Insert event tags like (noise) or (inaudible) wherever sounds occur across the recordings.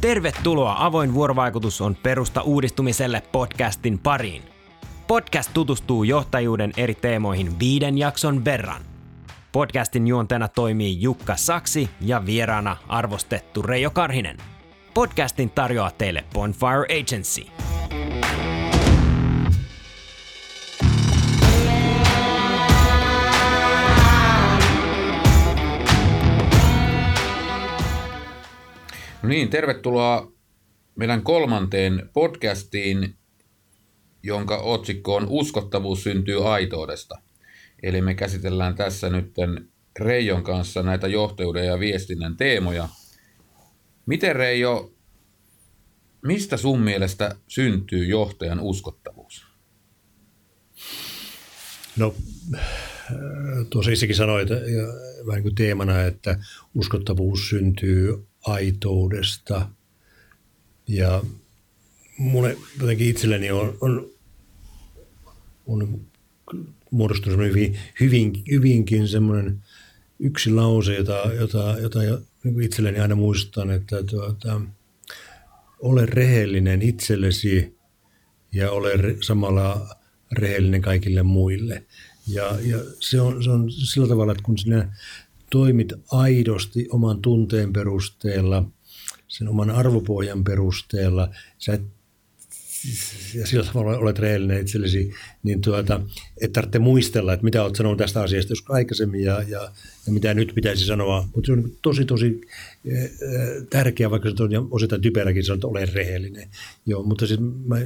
Tervetuloa Avoin vuorovaikutus on perusta uudistumiselle podcastin pariin. Podcast tutustuu johtajuuden eri teemoihin viiden jakson verran. Podcastin juontena toimii Jukka Saksi ja vieraana arvostettu Reijo Karhinen. Podcastin tarjoaa teille Bonfire Agency. No niin, tervetuloa meidän kolmanteen podcastiin, jonka otsikko on Uskottavuus syntyy aitoudesta. Eli me käsitellään tässä nyt Reijon kanssa näitä johtajuuden ja viestinnän teemoja. Miten Reijo, mistä sun mielestä syntyy johtajan uskottavuus? No, tuossa itsekin sanoit vähän niin kuin teemana, että uskottavuus syntyy aitoudesta. Ja mulle jotenkin itselleni on, on, on muodostunut hyvin, hyvin, hyvinkin semmoinen yksi lause, jota, jota, jota niin itselleni aina muistan, että tuota, ole rehellinen itsellesi ja ole samalla rehellinen kaikille muille. Ja, ja se, on, se on sillä tavalla, että kun sinä toimit aidosti oman tunteen perusteella, sen oman arvopohjan perusteella, sä et, ja sillä tavalla olet rehellinen itsellesi, niin tuota, et tarvitse muistella, että mitä olet sanonut tästä asiasta joskus aikaisemmin ja, ja, ja mitä nyt pitäisi sanoa. Mutta se on tosi, tosi tärkeää, vaikka se on osittain typeräkin sanoa, että ole rehellinen. Joo, mutta siis mä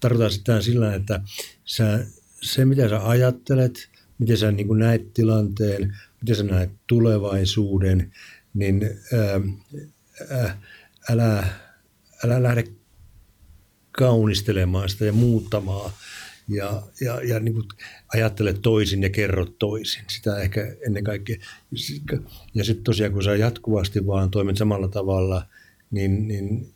tarkoitan sitä sillä, että sä, se mitä sä ajattelet, miten sä niin näet tilanteen, miten sä näet tulevaisuuden, niin ää, ää, älä, älä lähde kaunistelemaan sitä ja muuttamaan ja, ja, ja niin kuin ajattele toisin ja kerro toisin. Sitä ehkä ennen kaikkea. Ja sitten tosiaan, kun sä jatkuvasti vaan toimit samalla tavalla, niin, niin,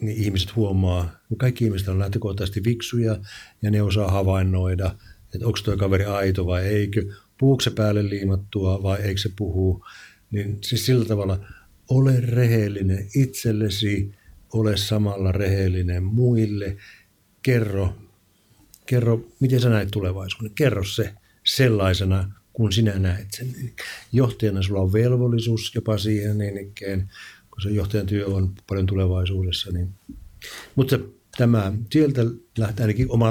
niin ihmiset huomaa, kaikki ihmiset on lähtökohtaisesti viksuja ja ne osaa havainnoida, että onko tuo kaveri aito vai eikö, puhuuko se päälle liimattua vai eikö se puhu. Niin siis sillä tavalla ole rehellinen itsellesi, ole samalla rehellinen muille, kerro, kerro miten sä näet tulevaisuuden, kerro se sellaisena, kun sinä näet sen. Johtajana sulla on velvollisuus jopa siihen niin ikään, kun se johtajan työ on paljon tulevaisuudessa. Niin. Mutta tämä, sieltä lähtee ainakin oma,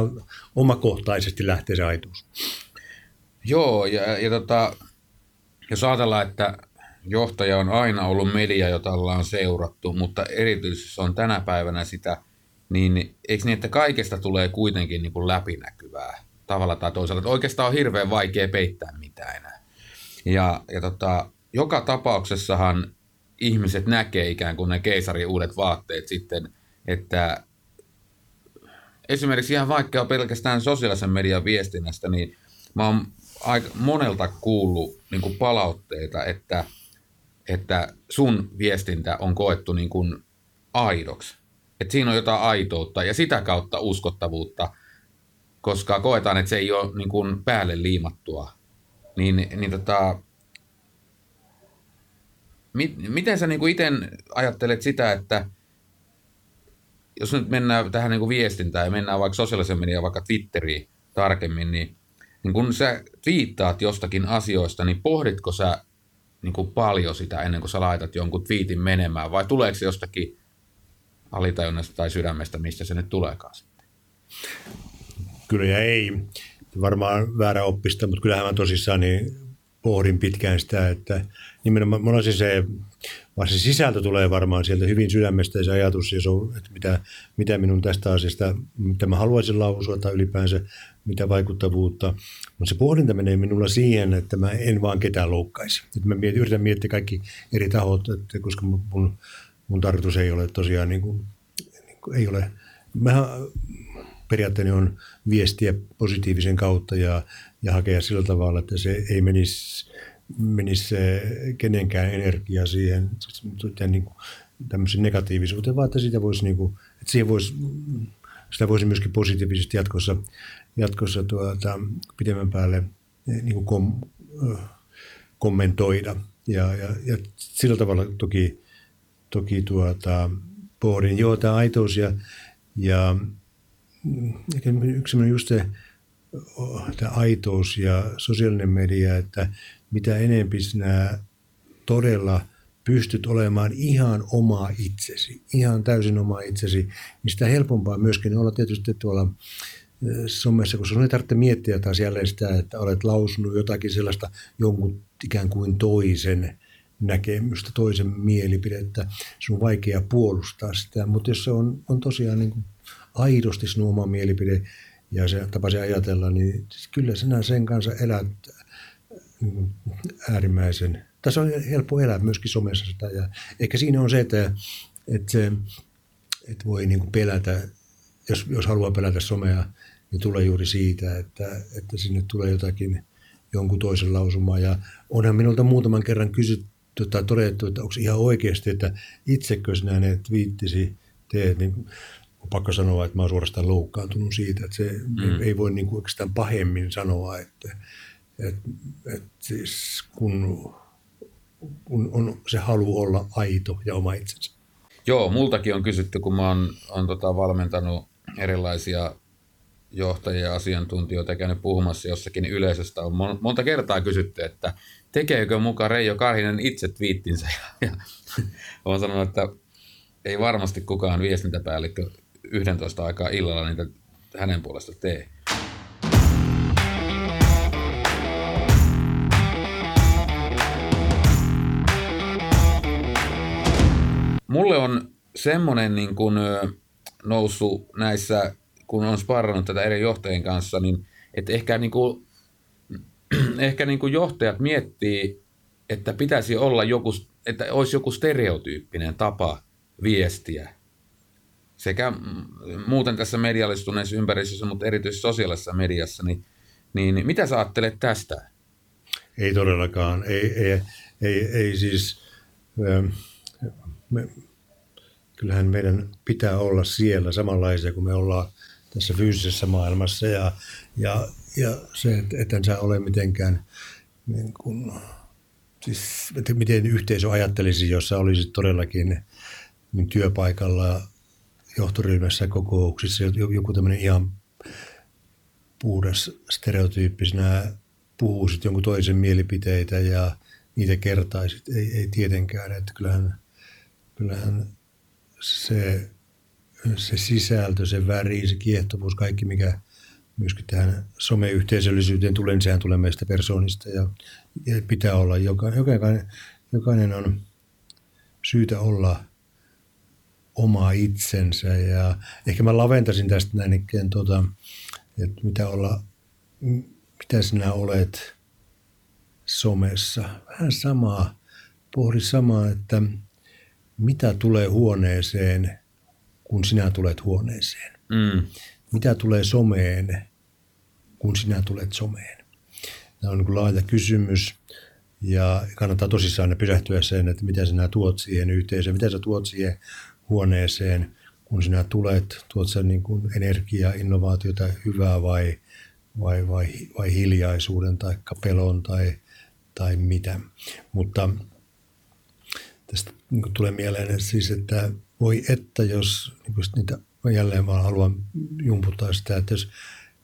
omakohtaisesti lähtee se aituus. Joo, ja, ja tota, jos ajatellaan, että johtaja on aina ollut media, jota ollaan seurattu, mutta erityisesti on tänä päivänä sitä, niin eikö niin, että kaikesta tulee kuitenkin niin kuin läpinäkyvää tavalla tai toisella. Että oikeastaan on hirveän vaikea peittää mitään enää. Ja, ja tota, joka tapauksessahan ihmiset näkee ikään kuin ne keisarin uudet vaatteet sitten, että esimerkiksi ihan vaikka pelkästään sosiaalisen median viestinnästä, niin mä oon aika monelta kuullut niin kuin palautteita, että, että sun viestintä on koettu niin kuin aidoksi. Että siinä on jotain aitoutta ja sitä kautta uskottavuutta, koska koetaan, että se ei ole niin kuin päälle liimattua. Niin, niin tota, miten sä niin itse ajattelet sitä, että jos nyt mennään tähän niin kuin viestintään ja mennään vaikka sosiaalisen median, vaikka Twitteriin tarkemmin, niin niin kun sä viittaat jostakin asioista, niin pohditko sä niin kuin paljon sitä ennen kuin sä laitat jonkun twiitin menemään, vai tuleeko se jostakin alitajunnasta tai sydämestä, mistä se nyt tuleekaan sitten? Kyllä ja ei. Varmaan väärä oppista, mutta kyllähän mä tosissaan niin pohdin pitkään sitä, että nimenomaan mulla siis se, vaan se sisältö tulee varmaan sieltä hyvin sydämestä ja se ajatus, ja se on, että mitä, mitä minun tästä asiasta, mitä mä haluaisin lausua tai ylipäänsä mitä vaikuttavuutta. Mutta se pohdinta menee minulla siihen, että mä en vaan ketään loukkaisi. Että mä mietin, yritän miettiä kaikki eri tahot, että koska mun, mun tarkoitus ei ole tosiaan niin kuin, niin kuin ei ole, mä periaatteeni on viestiä positiivisen kautta ja, ja hakea sillä tavalla, että se ei menisi, menisi kenenkään energia siihen niin kuin, tämmöisen negatiivisuuteen, vaan että siitä voisi, niin kuin, että siihen voisi, sitä voisi myöskin positiivisesti jatkossa jatkossa tuota, pidemmän päälle eh, niin kuin kom, eh, kommentoida. Ja, ja, ja sillä tavalla toki, toki tuota, pohdin. Joo, tämä aitous ja, ja yksi just se, tämä aitous ja sosiaalinen media, että mitä enemmän sinä todella pystyt olemaan ihan oma itsesi, ihan täysin oma itsesi, niin sitä helpompaa myöskin olla tietysti tuolla somessa, koska sun ei tarvitse miettiä taas jälleen sitä, että olet lausunut jotakin sellaista jonkun ikään kuin toisen näkemystä, toisen mielipidettä. Sun on vaikea puolustaa sitä, mutta jos se on, on tosiaan niin kuin aidosti sinun oma mielipide ja se tapasi ajatella, niin kyllä sinä sen kanssa elät niin äärimmäisen. Tässä on helppo elää myöskin somessa sitä ja ehkä siinä on se, että, että, se, että voi niin kuin pelätä, jos, jos haluaa pelätä somea, niin tulee juuri siitä, että, että sinne tulee jotakin jonkun toisen lausumaa. Ja onhan minulta muutaman kerran kysytty tai todettu, että onko ihan oikeasti, että itsekö sinä ne twiittisi teet, niin on pakko sanoa, että mä oon suorastaan loukkaantunut siitä, että se mm. ei voi niin kuin oikeastaan pahemmin sanoa, että, että, että siis kun, kun on se halu olla aito ja oma itsensä. Joo, multakin on kysytty, kun mä oon, on tota valmentanut erilaisia johtajia ja asiantuntijoita käynyt puhumassa jossakin yleisöstä. On monta kertaa kysytty, että tekeekö mukaan Reijo Karhinen itse twiittinsä. (laughs) Ja, olen sanonut, että ei varmasti kukaan viestintäpäällikkö 11 aikaa illalla niitä hänen puolesta tee. Mulle on semmoinen niin kuin noussut näissä kun on sparrannut tätä eri johtajien kanssa, niin että ehkä, niin kuin, (clears throat) ehkä niin kuin johtajat miettii, että pitäisi olla joku, että olisi joku stereotyyppinen tapa viestiä sekä muuten tässä mediallistuneessa ympäristössä, mutta erityisesti sosiaalisessa mediassa, niin, niin mitä sä ajattelet tästä? Ei todellakaan. Ei, ei, ei, ei siis, me, kyllähän meidän pitää olla siellä samanlaisia kuin me ollaan tässä fyysisessä maailmassa ja, ja, ja se, että et sä ole mitenkään niin kuin, siis, että miten yhteisö ajattelisi, jos sä olisit todellakin niin työpaikalla johtoryhmässä kokouksissa joku tämmöinen ihan puhdas stereotyyppi, sinä puhuisit jonkun toisen mielipiteitä ja niitä kertaisit. Ei, ei tietenkään, että kyllähän, kyllähän se se sisältö, se väri, se kiehtovuus, kaikki mikä myöskin tähän someyhteisöllisyyteen tulee, niin sehän tulee meistä persoonista ja, ja pitää olla. Jokainen, jokainen, on syytä olla oma itsensä ja ehkä mä laventasin tästä näin tuota, että mitä olla, mitä sinä olet somessa. Vähän samaa, pohdi samaa, että mitä tulee huoneeseen – kun sinä tulet huoneeseen? Mm. Mitä tulee someen, kun sinä tulet someen? Tämä on niin laaja kysymys ja kannattaa tosissaan ne pysähtyä sen, että mitä sinä tuot siihen yhteisöön, mitä sä tuot siihen huoneeseen, kun sinä tulet, tuot sen niin kuin energiaa, innovaatiota, hyvää vai, vai, vai, vai hiljaisuuden tai pelon tai, tai mitä. Mutta tästä niin tulee mieleen siis, että voi että jos, niin niitä jälleen vaan haluan jumputtaa sitä, että jos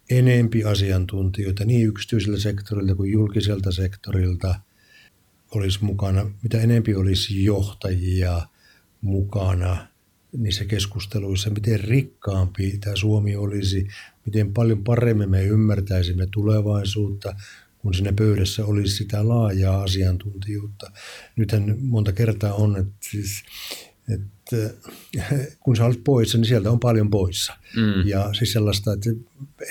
enempi asiantuntijoita niin yksityiseltä sektorilta kuin julkiselta sektorilta olisi mukana, mitä enempi olisi johtajia mukana niissä keskusteluissa, miten rikkaampi tämä Suomi olisi, miten paljon paremmin me ymmärtäisimme tulevaisuutta, kun siinä pöydässä olisi sitä laajaa asiantuntijuutta. Nythän monta kertaa on, että siis että (laughs) kun sä olet poissa, niin sieltä on paljon poissa. Mm. Ja siis sellaista, että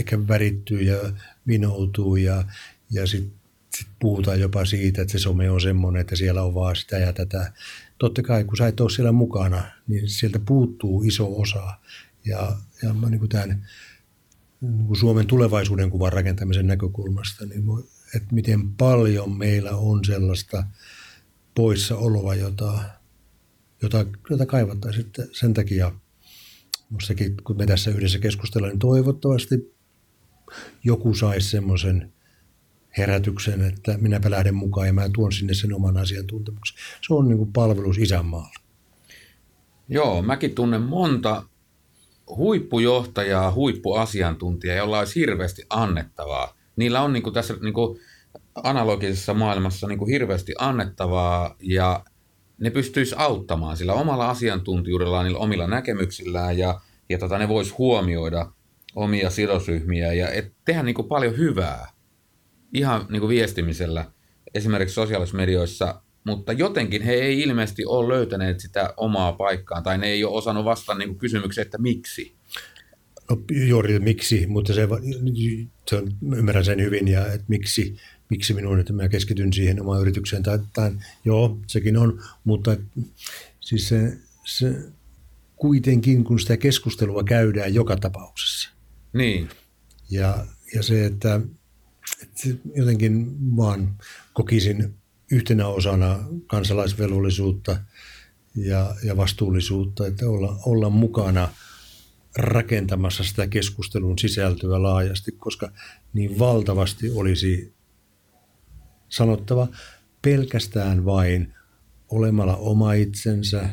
ehkä värittyy ja vinoutuu ja, ja sitten sit puhutaan jopa siitä, että se some on semmoinen, että siellä on vaan sitä ja tätä. Totta kai, kun sä et ole siellä mukana, niin sieltä puuttuu iso osa. Ja, ja niin kuin tämän niin kuin Suomen tulevaisuuden kuvan rakentamisen näkökulmasta, niin että miten paljon meillä on sellaista poissaoloa, jota jota, jota kaivattaisiin sen takia. Mustakin, kun me tässä yhdessä keskustellaan, niin toivottavasti joku saisi semmoisen herätyksen, että minäpä lähden mukaan ja mä tuon sinne sen oman asiantuntemuksen. Se on niin kuin palvelus isänmaalle. Joo, mäkin tunnen monta huippujohtajaa, huippuasiantuntijaa, jolla olisi hirveästi annettavaa. Niillä on niin kuin tässä niin kuin analogisessa maailmassa niin kuin hirveästi annettavaa ja ne pystyisi auttamaan sillä omalla asiantuntijuudellaan, niillä omilla näkemyksillään ja, ja tota, ne vois huomioida omia sidosryhmiä ja et, tehdä niin kuin paljon hyvää ihan niin kuin viestimisellä esimerkiksi sosiaalisissa medioissa, mutta jotenkin he ei ilmeisesti ole löytäneet sitä omaa paikkaa tai ne ei ole osannut vastata niin kysymykseen, että miksi. No juuri miksi, mutta se, se on, ymmärrän sen hyvin ja että miksi, miksi minun, että mä keskityn siihen omaan yritykseen tai, tai joo, sekin on, mutta siis se, se kuitenkin, kun sitä keskustelua käydään joka tapauksessa. Niin. Ja, ja se, että, että jotenkin vaan kokisin yhtenä osana kansalaisvelvollisuutta ja, ja vastuullisuutta, että olla, olla mukana rakentamassa sitä keskustelun sisältöä laajasti, koska niin valtavasti olisi sanottava pelkästään vain olemalla oma itsensä,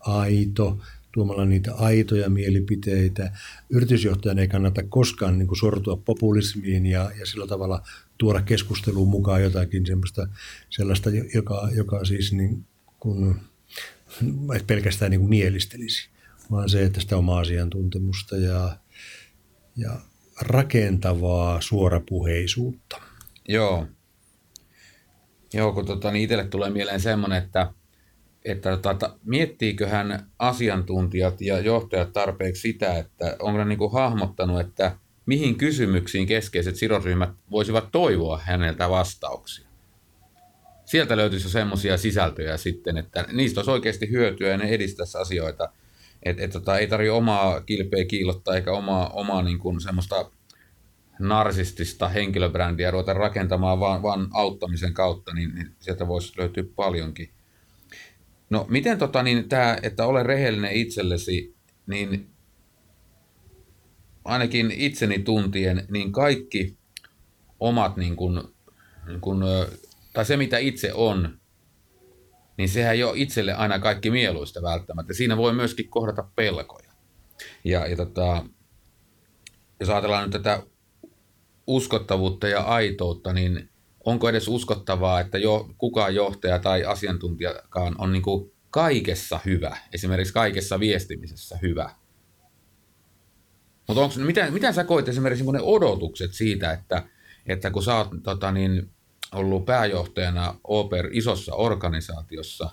aito, tuomalla niitä aitoja mielipiteitä. Yritysjohtajan ei kannata koskaan niin kuin sortua populismiin ja, ja sillä tavalla tuoda keskusteluun mukaan jotakin semmoista, sellaista, joka, joka siis niin kuin, pelkästään niin kuin mielistelisi, vaan se, että sitä omaa asiantuntemusta ja, ja rakentavaa suorapuheisuutta. Joo. Joo, kun tota, niin itselle tulee mieleen semmoinen, että, että tota, miettiiköhän asiantuntijat ja johtajat tarpeeksi sitä, että onko ne niin kuin hahmottanut, että mihin kysymyksiin keskeiset sidosryhmät voisivat toivoa häneltä vastauksia. Sieltä löytyisi jo semmoisia sisältöjä sitten, että niistä olisi oikeasti hyötyä ja ne edistäisi asioita. Et, et, tota, ei tarvitse omaa kilpeä kiillottaa eikä omaa, omaa niin kuin semmoista narsistista henkilöbrändiä ruveta rakentamaan vaan, vaan auttamisen kautta, niin, niin sieltä voisi löytyä paljonkin. No miten tota, niin tämä, että ole rehellinen itsellesi, niin ainakin itseni tuntien, niin kaikki omat, niin kuin, niin kuin, tai se mitä itse on, niin sehän ei ole itselle aina kaikki mieluista välttämättä. Siinä voi myöskin kohdata pelkoja. Ja, ja tota, jos ajatellaan nyt tätä uskottavuutta ja aitoutta, niin onko edes uskottavaa, että jo, kukaan johtaja tai asiantuntijakaan on niin kuin kaikessa hyvä, esimerkiksi kaikessa viestimisessä hyvä. Mutta miten, miten sä koit esimerkiksi niin ne odotukset siitä, että, että kun sä oot tota niin, ollut pääjohtajana Oper isossa organisaatiossa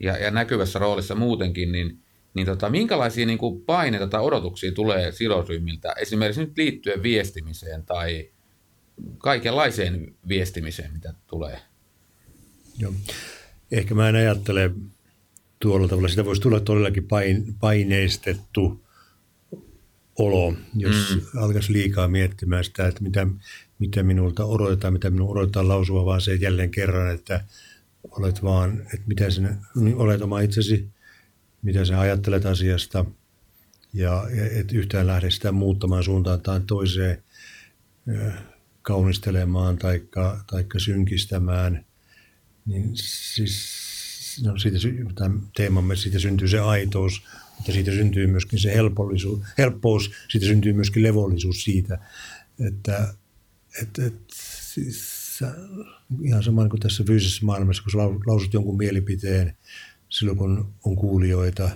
ja, ja näkyvässä roolissa muutenkin, niin, niin tota, minkälaisia niin kuin paineita tai odotuksia tulee sidosryhmiltä esimerkiksi nyt liittyen viestimiseen tai kaikenlaiseen viestimiseen, mitä tulee? Joo. Ehkä mä en ajattele tuolla tavalla. Sitä voisi tulla todellakin paineistettu olo, jos mm. alkaisi liikaa miettimään sitä, että mitä, mitä minulta odotetaan, mitä minun odotetaan lausua, vaan se jälleen kerran, että olet vaan, että mitä sinä, niin olet oma itsesi, mitä sä ajattelet asiasta ja et yhtään lähde sitä muuttamaan suuntaan tai toiseen kaunistelemaan tai taikka synkistämään, niin siis no siitä, tämän teemamme, siitä syntyy se aitous, mutta siitä syntyy myöskin se helpollisuus, helppous, siitä syntyy myöskin levollisuus siitä, että, että, että siis, ihan sama kuin tässä fyysisessä maailmassa, kun lausut jonkun mielipiteen silloin, kun on kuulijoita,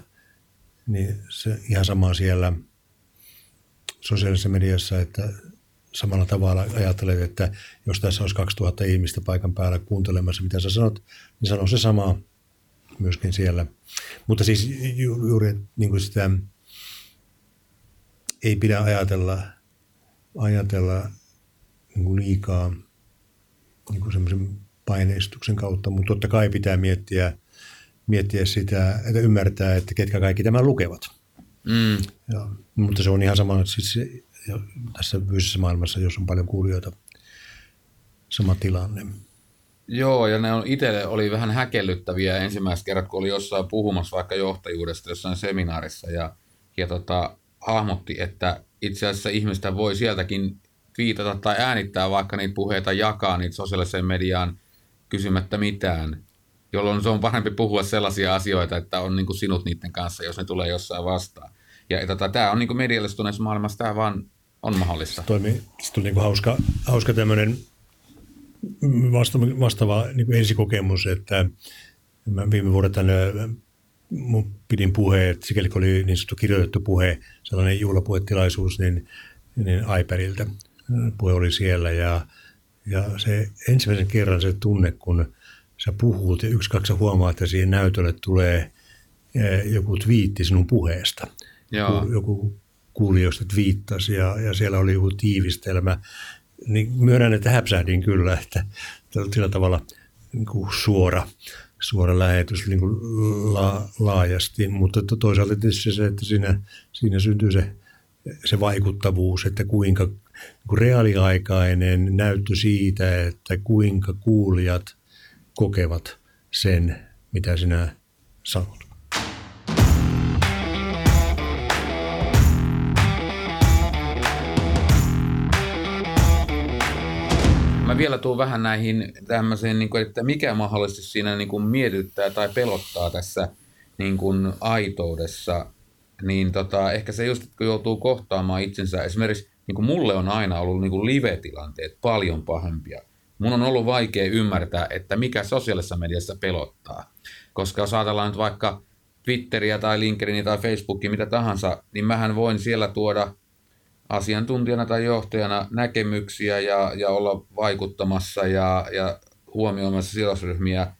niin se ihan sama siellä sosiaalisessa mediassa, että samalla tavalla ajattelet, että jos tässä olisi 2000 ihmistä paikan päällä kuuntelemassa, mitä sä sanot, niin sano se sama myöskin siellä. Mutta siis ju, juuri niin kuin sitä ei pidä ajatella, ajatella niin kuin liikaa niin kuin semmoisen paineistuksen kautta, mutta totta kai pitää miettiä, miettiä sitä, että ymmärtää, että ketkä kaikki tämän lukevat. Mm. Ja, mutta se on ihan sama siis tässä fyysisessä maailmassa, jos on paljon kuulijoita, sama tilanne. Joo, ja ne on itselle oli vähän häkellyttäviä ensimmäistä kerrat, kun oli jossain puhumassa vaikka johtajuudesta jossain seminaarissa ja, ja tota, hahmotti, että itse asiassa ihmistä voi sieltäkin viitata tai äänittää vaikka niitä puheita, jakaa niitä sosiaaliseen mediaan kysymättä mitään. jolloin se on parempi puhua sellaisia asioita, että on niin kuin sinut niiden kanssa, jos ne tulee jossain vastaan. Ja tota, tämä on niin mediallistuneessa maailmassa, tämä vaan on mahdollista. Se toimi, se tuli niin kuin hauska, hauska tämmöinen vasta, vastaava niin kuin ensikokemus, että mä viime vuodet tänne pidin puheet, sikäli kun oli niin sanottu kirjoitettu puhe, sellainen juhlapuhetilaisuus, niin, niin iPadilta puhe oli siellä ja, ja se ensimmäisen kerran se tunne, kun sä puhut ja yksi, kaksi huomaa, että siihen näytölle tulee joku twiitti sinun puheesta. Joo. Joku, joku kuulijoista twiittasi ja, ja siellä oli joku tiivistelmä. Niin myönnän, että häpsähdin kyllä, että sillä tavalla niin kuin suora, suora lähetys niin kuin la, laajasti, mutta toisaalta tietysti se, että siinä, siinä syntyy se, se vaikuttavuus, että kuinka niin reaaliaikainen näyttö siitä, että kuinka kuulijat kokevat sen, mitä sinä sanot. Vielä tuun vähän näihin tämmöiseen, niin kuin, että mikä mahdollisesti siinä niin kuin mietittää tai pelottaa tässä niin kuin aitoudessa, niin tota, ehkä se just, kun joutuu kohtaamaan itsensä, esimerkiksi niin kuin mulle on aina ollut niin kuin live-tilanteet paljon pahempia. Mun on ollut vaikea ymmärtää, että mikä sosiaalisessa mediassa pelottaa. Koska jos ajatellaan nyt vaikka Twitteriä tai LinkedInia tai Facebookia, mitä tahansa, niin mähän voin siellä tuoda asiantuntijana tai johtajana näkemyksiä ja, ja olla vaikuttamassa ja, ja huomioimassa sidosryhmiä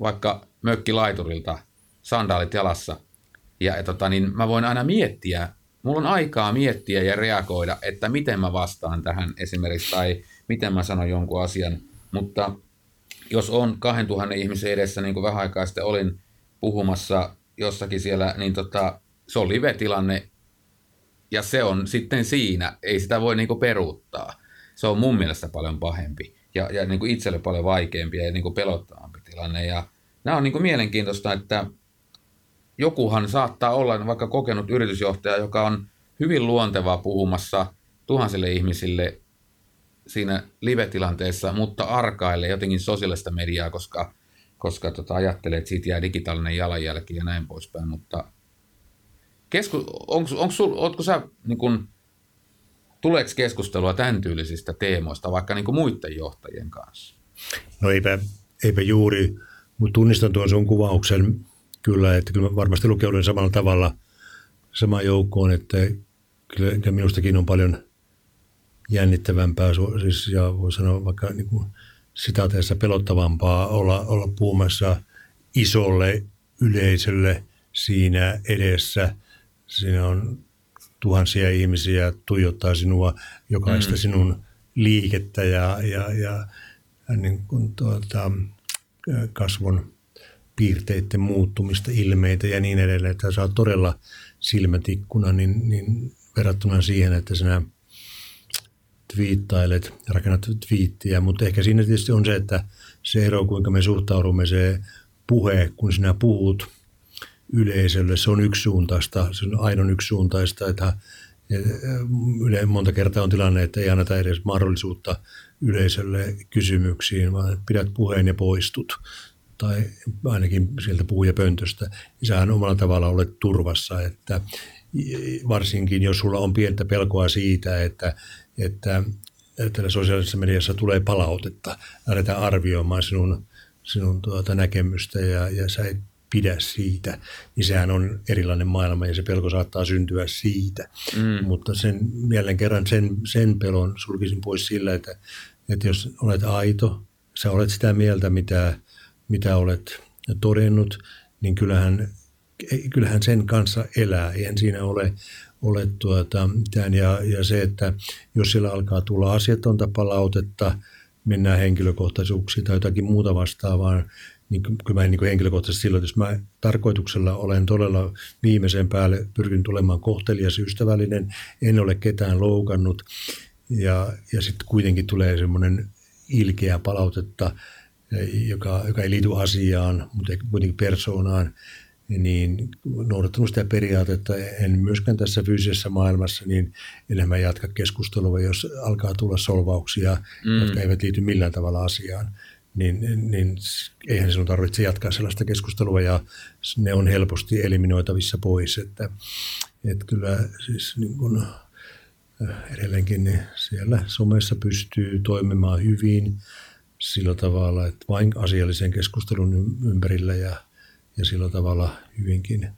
vaikka mökkilaiturilta, sandaalit jalassa. Ja, ja tota, niin mä voin aina miettiä, mulla on aikaa miettiä ja reagoida, että miten mä vastaan tähän esimerkiksi tai miten mä sanon jonkun asian. Mutta jos on 2000 ihmisen edessä, niin kuin vähän aikaa sitten olin puhumassa jossakin siellä, niin tota, se on live-tilanne ja se on sitten siinä. Ei sitä voi niin kuin peruuttaa. Se on mun mielestä paljon pahempi ja, ja niin kuin itselle paljon vaikeampi ja niin kuin pelottavampi tilanne. Ja nämä on niin kuin mielenkiintoista, että jokuhan saattaa olla vaikka kokenut yritysjohtaja, joka on hyvin luontevaa puhumassa tuhansille ihmisille siinä live-tilanteessa, mutta arkailee jotenkin sosiaalista mediaa, koska, koska tota, ajattelee, että siitä jää digitaalinen jalanjälki ja näin poispäin. Mutta kesku, onko, onko sul, ootko sä, niin kun, tuleeko keskustelua tämän tyylisistä teemoista vaikka niin muiden johtajien kanssa? No eipä, eipä juuri, mutta tunnistan tuon sun kuvauksen kyllä, että kyllä varmasti lukeudun samalla tavalla samaan joukkoon, että kyllä minustakin on paljon jännittävämpää siis, ja voi sanoa vaikka niin kuin sitaateessa pelottavampaa olla, olla puhumassa isolle yleisölle siinä edessä. Siinä on tuhansia ihmisiä tuijottaa sinua, jokaista mm. sinun liikettä ja, ja, ja niin kuin tuota, kasvon piirteiden muuttumista, ilmeitä ja niin edelleen, että oot todella silmätikkuna, niin, niin verrattuna siihen, että sinä twiittailet, rakennat twiittiä, mutta ehkä siinä tietysti on se, että se ero, kuinka me suhtaudumme se puhe, kun sinä puhut yleisölle, se on yksisuuntaista, se on ainoa yksisuuntaista, että yle, monta kertaa on tilanne, että ei anneta edes mahdollisuutta yleisölle kysymyksiin, vaan pidät puheen ja poistut. Tai ainakin sieltä puhujapöntöstä, niin sähän omalla tavalla olet turvassa, että varsinkin jos sulla on pientä pelkoa siitä, että, että, että sosiaalisessa mediassa tulee palautetta, lähdetään arvioimaan sinun, sinun tuota näkemystä ja, ja sä et pidä siitä, niin sehän on erilainen maailma ja se pelko saattaa syntyä siitä. Mm. Mutta sen, jälleen kerran sen, sen pelon sulkisin pois sillä, että, että jos olet aito, sä olet sitä mieltä, mitä, mitä olet todennut, niin kyllähän, kyllähän sen kanssa elää. Eihän siinä ole, ole tuota, mitään. Ja, ja se, että jos siellä alkaa tulla asiatonta palautetta, mennään henkilökohtaisuuksiin tai jotakin muuta vastaavaa, niin kyllä mä en niin henkilökohtaisesti silloin, jos mä tarkoituksella olen todella viimeisen päälle pyrkin tulemaan kohtelias ystävällinen, en ole ketään loukannut ja, ja sitten kuitenkin tulee semmoinen ilkeä palautetta, joka, joka ei liity asiaan, mutta kuitenkin persoonaan, niin noudattanut sitä periaatetta, en myöskään tässä fyysisessä maailmassa, niin enemmän jatka keskustelua, jos alkaa tulla solvauksia, mm. jotka eivät liity millään tavalla asiaan, niin, niin eihän sinun tarvitse jatkaa sellaista keskustelua ja ne on helposti eliminoitavissa pois. Että, että kyllä siis niin kuin edelleenkin niin siellä somessa pystyy toimimaan hyvin sillä tavalla, että vain asiallisen keskustelun ympärillä ja, ja sillä tavalla hyvinkin,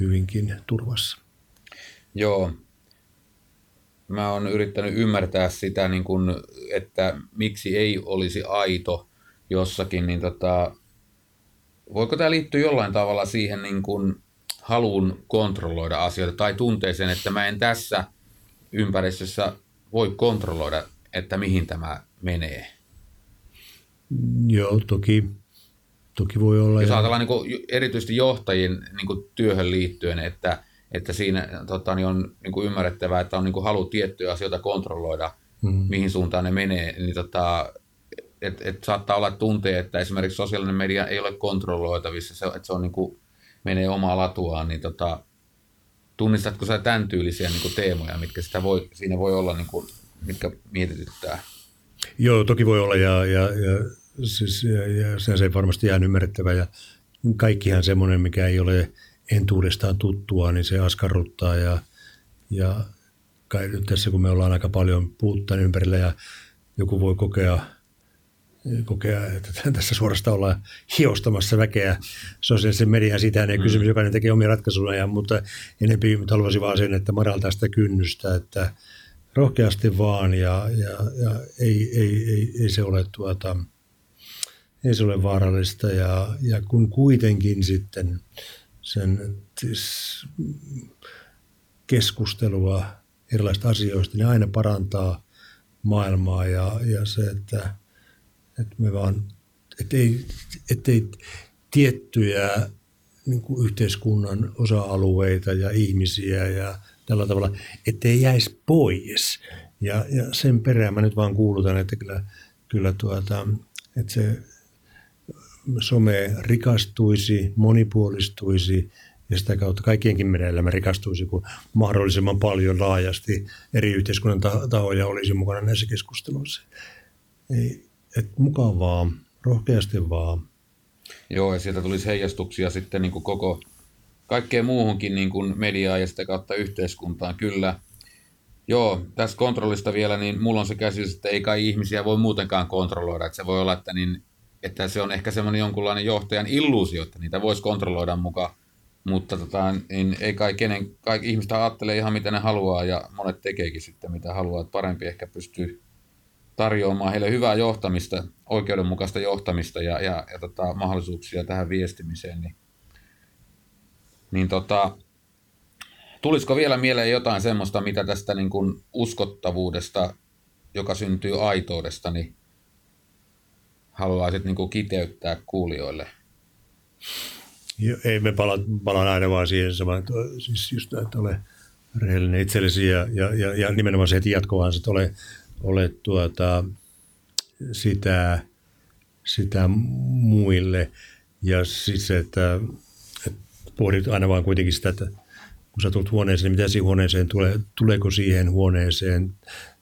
hyvinkin turvassa. Joo. Mä oon yrittänyt ymmärtää sitä, niin kun, että miksi ei olisi aito jossakin, niin tota, voiko tämä liittyä jollain tavalla siihen niin kun haluun kontrolloida asioita tai tunteeseen, että mä en tässä ympäristössä voi kontrolloida, että mihin tämä menee? Joo, toki, toki voi olla. Jos ajatellaan niin kuin, erityisesti johtajien niin kuin, työhön liittyen, että, että siinä tota, niin on niin kuin ymmärrettävää, että on niin kuin, halu tiettyjä asioita kontrolloida, mm. mihin suuntaan ne menee, niin tota, et, et saattaa olla tunteja, että esimerkiksi sosiaalinen media ei ole kontrolloitavissa, se, että se on niin kuin, menee omaa latuaan, niin tota, tunnistatko sä tämän tyylisiä niin kuin teemoja, mitkä sitä voi, siinä voi olla, niin kuin, mitkä mietityttää? Joo, toki voi olla ja, ja, ja, siis, ja, ja sen se varmasti ihan ymmärrettävä ja kaikkihan semmoinen, mikä ei ole entuudestaan tuttua, niin se askarruttaa ja, ja kai nyt tässä kun me ollaan aika paljon puuttaan ympärillä ja joku voi kokea – kokea, että (laughs) tässä suorastaan ollaan hiostamassa väkeä sosiaalisen median sitä ja mm. kysymys, jokainen tekee omia ratkaisuja, mutta enempi haluaisin vaan sen, että madaltaa sitä kynnystä, että rohkeasti vaan ja, ja, ja ei, ei, ei, ei, se ole tuota, ei se ole vaarallista ja, ja kun kuitenkin sitten sen keskustelua erilaisista asioista, niin aina parantaa maailmaa ja, ja se, että että me vaan, ettei, ettei tiettyjä niin kuin yhteiskunnan osa-alueita ja ihmisiä ja tällä tavalla, ettei jäisi pois. Ja, ja sen perään mä nyt vaan kuulutan, että kyllä, kyllä tuota, että se some rikastuisi, monipuolistuisi ja sitä kautta kaikkienkin meidän elämä rikastuisi, kun mahdollisimman paljon laajasti eri yhteiskunnan tahoja olisi mukana näissä keskusteluissa. Ei, et mukavaa, rohkeasti vaan. Joo, ja sieltä tulisi heijastuksia sitten niin kuin koko kaikkeen muuhunkin niin kuin mediaa ja sitä kautta yhteiskuntaan. Kyllä. Joo, tässä kontrollista vielä, niin mulla on se käsitys, että ei kai ihmisiä voi muutenkaan kontrolloida. Että se voi olla, että, niin, että se on ehkä semmoinen jonkunlainen johtajan illuusio, että niitä voisi kontrolloida mukaan. Mutta tota, niin ei kai kenen, kaikki ihmistä ajattelee ihan mitä ne haluaa ja monet tekeekin sitten mitä haluaa. Että parempi ehkä pystyy tarjoamaan heille hyvää johtamista, oikeudenmukaista johtamista ja, ja, ja tota, mahdollisuuksia tähän viestimiseen, niin, niin tota, tulisiko vielä mieleen jotain semmoista, mitä tästä niin kuin uskottavuudesta, joka syntyy aitoudesta, niin haluaisit niin kiteyttää kuulijoille? Jo, ei me pala, palaan aina vaan siihen samaan, että siis just, että ole rehellinen itsellesi ja, ja, ja, ja nimenomaan se heti jatkoaan, että ole ole tuota, sitä, sitä muille. Ja siis se, että, että pohdit aina vaan kuitenkin sitä, että kun sä tulet huoneeseen, niin mitä siihen huoneeseen tulee, tuleeko siihen huoneeseen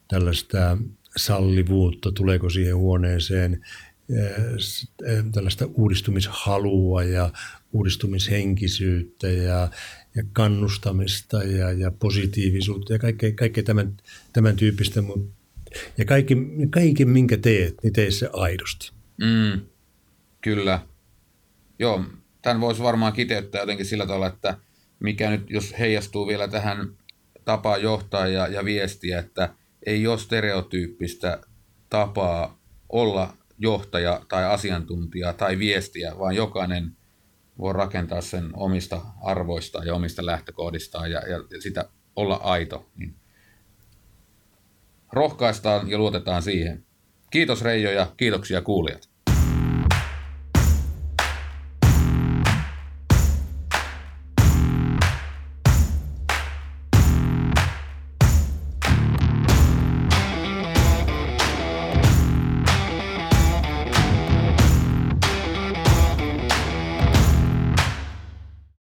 tällaista sallivuutta, tuleeko siihen huoneeseen tällaista uudistumishalua ja uudistumishenkisyyttä ja, ja kannustamista ja, ja positiivisuutta ja kaikkea, kaikkea tämän, tämän tyyppistä, ja kaikki, kaikki, minkä teet, niin tee se aidosti. Mm, kyllä. Joo, tämän voisi varmaan kiteyttää jotenkin sillä tavalla, että mikä nyt, jos heijastuu vielä tähän tapaan johtaa ja, ja viestiä, että ei ole stereotyyppistä tapaa olla johtaja tai asiantuntija tai viestiä, vaan jokainen voi rakentaa sen omista arvoista ja omista lähtökohdistaan ja, ja sitä olla aito. Niin rohkaistaan ja luotetaan siihen. Kiitos Reijo ja kiitoksia kuulijat.